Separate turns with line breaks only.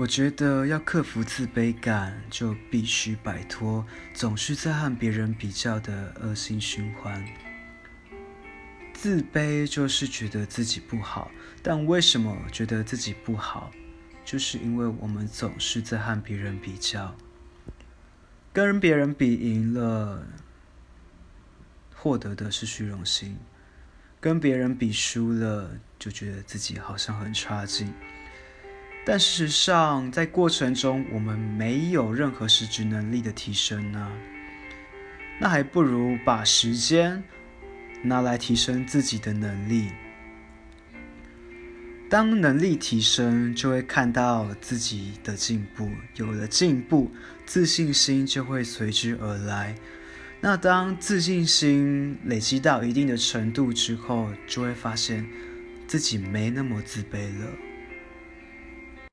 我觉得要克服自卑感，就必须摆脱总是在和别人比较的恶性循环。自卑就是觉得自己不好，但为什么觉得自己不好？就是因为我们总是在和别人比较，跟别人比赢了，获得的是虚荣心；跟别人比输了，就觉得自己好像很差劲。但事实上，在过程中我们没有任何实质能力的提升呢，那还不如把时间拿来提升自己的能力。当能力提升，就会看到自己的进步，有了进步，自信心就会随之而来。那当自信心累积到一定的程度之后，就会发现自己没那么自卑了。